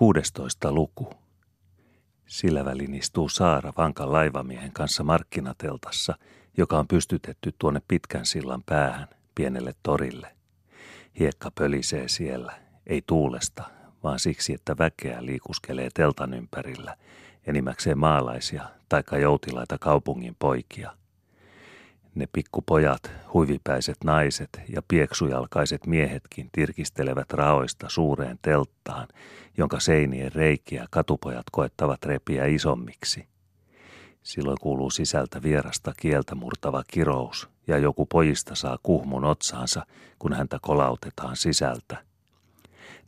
16 luku. Sillä välin istuu Saara vankan laivamiehen kanssa markkinateltassa, joka on pystytetty tuonne pitkän sillan päähän, pienelle torille. Hiekka pölisee siellä, ei tuulesta, vaan siksi, että väkeä liikuskelee teltan ympärillä, enimmäkseen maalaisia taikka joutilaita kaupungin poikia. Ne pikkupojat, huivipäiset naiset ja pieksujalkaiset miehetkin tirkistelevät raoista suureen telttaan, jonka seinien reikiä katupojat koettavat repiä isommiksi. Silloin kuuluu sisältä vierasta kieltä murtava kirous, ja joku pojista saa kuhmun otsaansa, kun häntä kolautetaan sisältä.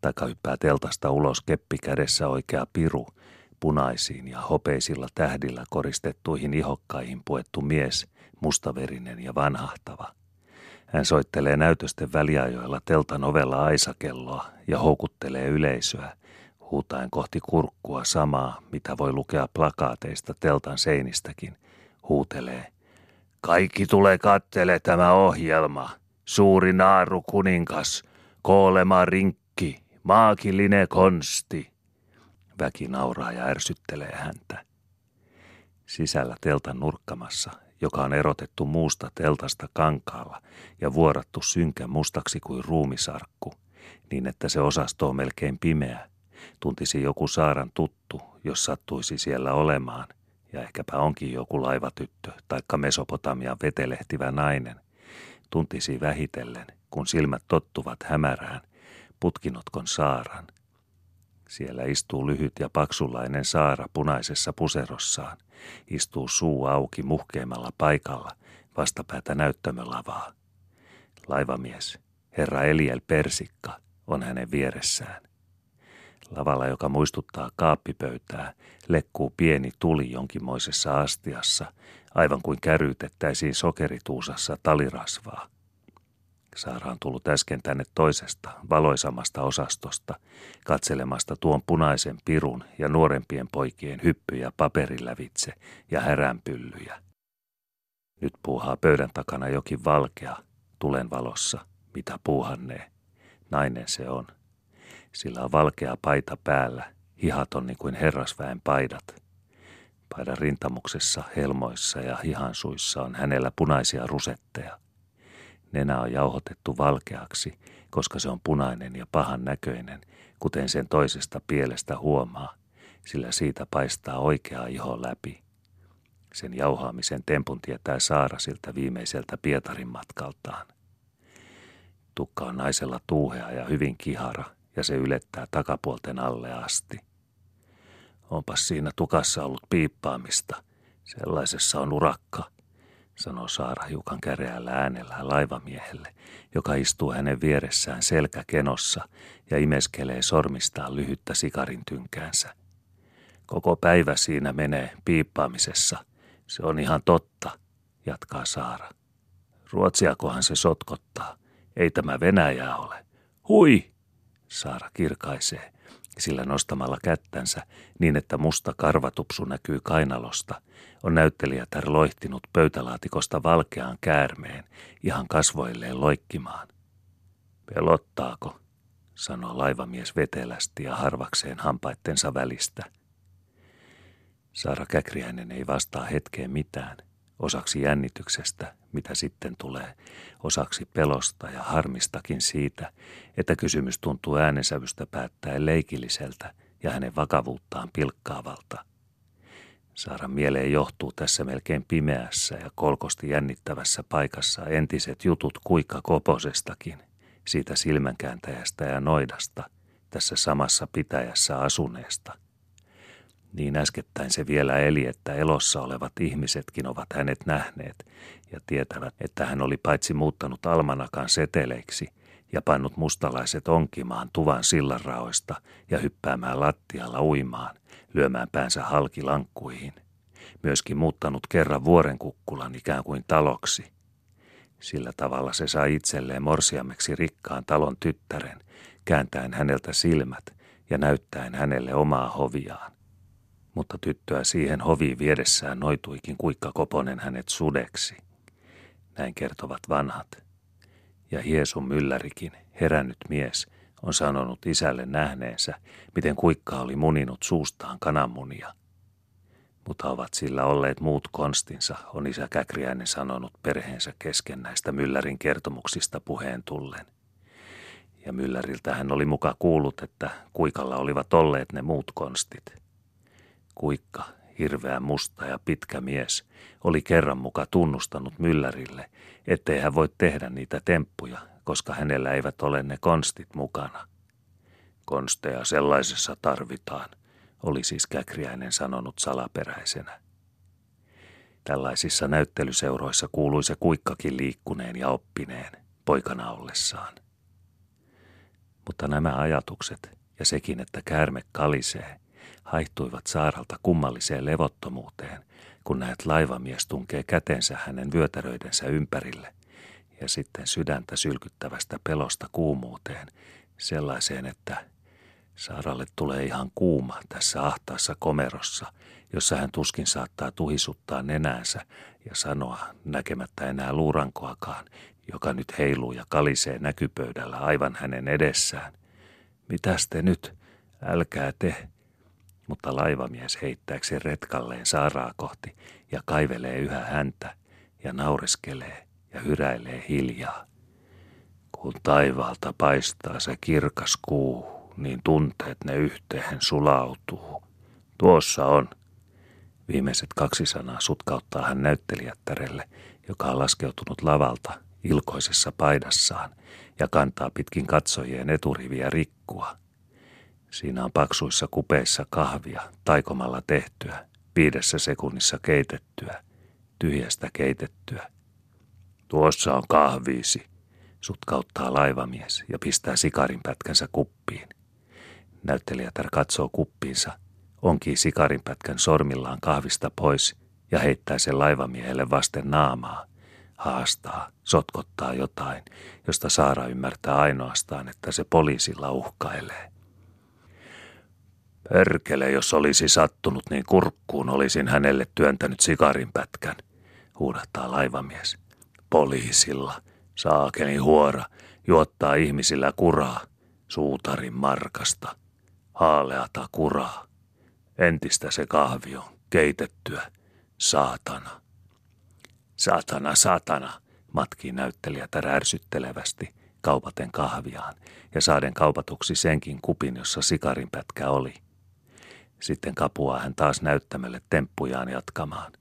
Taikka hyppää teltasta ulos keppi kädessä oikea piru, punaisiin ja hopeisilla tähdillä koristettuihin ihokkaihin puettu mies, mustaverinen ja vanhahtava. Hän soittelee näytösten väliajoilla teltan ovella aisakelloa ja houkuttelee yleisöä, huutaen kohti kurkkua samaa, mitä voi lukea plakaateista teltan seinistäkin, huutelee. Kaikki tulee kattele tämä ohjelma. Suuri naaru kuninkas, koolema rinkki, maakillinen konsti. Väki nauraa ja ärsyttelee häntä. Sisällä teltan nurkkamassa, joka on erotettu muusta teltasta kankaalla ja vuorattu synkän mustaksi kuin ruumisarkku, niin että se osasto on melkein pimeä, tuntisi joku saaran tuttu, jos sattuisi siellä olemaan, ja ehkäpä onkin joku laivatyttö taikka Mesopotamian vetelehtivä nainen, tuntisi vähitellen, kun silmät tottuvat hämärään, putkinotkon saaran. Siellä istuu lyhyt ja paksulainen saara punaisessa puserossaan, istuu suu auki muhkeimmalla paikalla, vastapäätä näyttämölavaa. Laivamies, herra Eliel Persikka, on hänen vieressään. Lavalla, joka muistuttaa kaappipöytää, lekkuu pieni tuli jonkinmoisessa astiassa, aivan kuin käryytettäisiin sokerituusassa talirasvaa. Saara on tullut äsken tänne toisesta, valoisamasta osastosta, katselemasta tuon punaisen pirun ja nuorempien poikien hyppyjä paperilävitse ja häränpyllyjä. Nyt puuhaa pöydän takana jokin valkea, tulen valossa, mitä puuhannee. Nainen se on. Sillä on valkea paita päällä, hihaton niin kuin herrasväen paidat. Paidan rintamuksessa, helmoissa ja hihansuissa on hänellä punaisia rusetteja. Nenä on jauhotettu valkeaksi, koska se on punainen ja pahan näköinen, kuten sen toisesta pielestä huomaa, sillä siitä paistaa oikea iho läpi. Sen jauhaamisen tempun tietää Saara siltä viimeiseltä Pietarin matkaltaan. Tukka on naisella tuuhea ja hyvin kihara, ja se ylettää takapuolten alle asti. Onpas siinä tukassa ollut piippaamista. Sellaisessa on urakka, sanoo Saara hiukan käreällä äänellä laivamiehelle, joka istuu hänen vieressään selkäkenossa ja imeskelee sormistaan lyhyttä sikarin tynkäänsä. Koko päivä siinä menee piippaamisessa. Se on ihan totta, jatkaa Saara. Ruotsiakohan se sotkottaa. Ei tämä Venäjää ole. Hui, Saara kirkaisee, sillä nostamalla kättänsä niin, että musta karvatupsu näkyy kainalosta, on näyttelijätär loihtinut pöytälaatikosta valkeaan käärmeen ihan kasvoilleen loikkimaan. Pelottaako, sanoo laivamies vetelästi ja harvakseen hampaittensa välistä. Saara Käkriäinen ei vastaa hetkeen mitään – osaksi jännityksestä, mitä sitten tulee, osaksi pelosta ja harmistakin siitä, että kysymys tuntuu äänensävystä päättäen leikilliseltä ja hänen vakavuuttaan pilkkaavalta. Saaran mieleen johtuu tässä melkein pimeässä ja kolkosti jännittävässä paikassa entiset jutut kuikka koposestakin, siitä silmänkääntäjästä ja noidasta, tässä samassa pitäjässä asuneesta – niin äskettäin se vielä eli, että elossa olevat ihmisetkin ovat hänet nähneet ja tietävät, että hän oli paitsi muuttanut almanakan seteleiksi ja pannut mustalaiset onkimaan tuvan sillanraoista ja hyppäämään lattialla uimaan, lyömään päänsä halkilankkuihin. Myöskin muuttanut kerran vuorenkukkulan ikään kuin taloksi. Sillä tavalla se sai itselleen morsiameksi rikkaan talon tyttären, kääntäen häneltä silmät ja näyttäen hänelle omaa hoviaan mutta tyttöä siihen hoviin viedessään noituikin kuikka Koponen hänet sudeksi. Näin kertovat vanhat. Ja Hiesun myllärikin, herännyt mies, on sanonut isälle nähneensä, miten kuikka oli muninut suustaan kananmunia. Mutta ovat sillä olleet muut konstinsa, on isä Käkriäinen sanonut perheensä kesken näistä Myllärin kertomuksista puheen tullen. Ja Mylläriltä hän oli muka kuullut, että kuikalla olivat olleet ne muut konstit. Kuikka hirveä musta ja pitkä mies, oli kerran muka tunnustanut Myllärille, ettei hän voi tehdä niitä temppuja, koska hänellä eivät ole ne konstit mukana. Konsteja sellaisessa tarvitaan, oli siis Käkriäinen sanonut salaperäisenä. Tällaisissa näyttelyseuroissa kuului se kuikkakin liikkuneen ja oppineen, poikana ollessaan. Mutta nämä ajatukset ja sekin, että käärme kalisee, haihtuivat saaralta kummalliseen levottomuuteen, kun näet laivamies tunkee kätensä hänen vyötäröidensä ympärille, ja sitten sydäntä sylkyttävästä pelosta kuumuuteen, sellaiseen, että Saaralle tulee ihan kuuma tässä ahtaassa komerossa, jossa hän tuskin saattaa tuhisuttaa nenäänsä ja sanoa näkemättä enää luurankoakaan, joka nyt heiluu ja kalisee näkypöydällä aivan hänen edessään. Mitäs te nyt? Älkää te, mutta laivamies heittääkseen retkalleen saaraa kohti ja kaivelee yhä häntä ja naureskelee ja hyräilee hiljaa. Kun taivaalta paistaa se kirkas kuu, niin tunteet ne yhteen sulautuu. Tuossa on. Viimeiset kaksi sanaa sutkauttaa hän näyttelijättärelle, joka on laskeutunut lavalta ilkoisessa paidassaan ja kantaa pitkin katsojien eturiviä rikkua – Siinä on paksuissa kupeissa kahvia, taikomalla tehtyä, viidessä sekunnissa keitettyä, tyhjästä keitettyä. Tuossa on kahviisi, sutkauttaa laivamies ja pistää sikarinpätkänsä kuppiin. Näyttelijätär katsoo kuppiinsa, onkii sikarinpätkän sormillaan kahvista pois ja heittää sen laivamiehelle vasten naamaa. Haastaa, sotkottaa jotain, josta Saara ymmärtää ainoastaan, että se poliisilla uhkailee. Perkele, jos olisi sattunut, niin kurkkuun olisin hänelle työntänyt sikarinpätkän, huudahtaa laivamies. Poliisilla, saakeli huora, juottaa ihmisillä kuraa, suutarin markasta, haaleata kuraa. Entistä se kahvi on, keitettyä, saatana. Saatana, saatana, matkii näyttelijä ärsyttelevästi, kaupaten kahviaan ja saaden kaupatuksi senkin kupin, jossa sikarinpätkä oli. Sitten kapuaa hän taas näyttämälle temppujaan jatkamaan.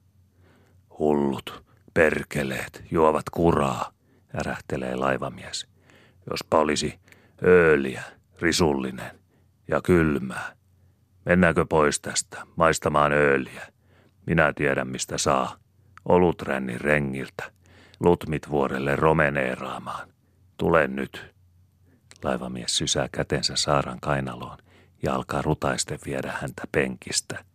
Hullut, perkeleet, juovat kuraa, ärähtelee laivamies. Jospa olisi ööliä, risullinen ja kylmää. Mennäänkö pois tästä, maistamaan ööliä? Minä tiedän, mistä saa. Olutrännin rengiltä. Lutmit vuorelle romeneeraamaan. Tule nyt. Laivamies sysää kätensä Saaran kainaloon ja alkaa rutaisten viedä häntä penkistä –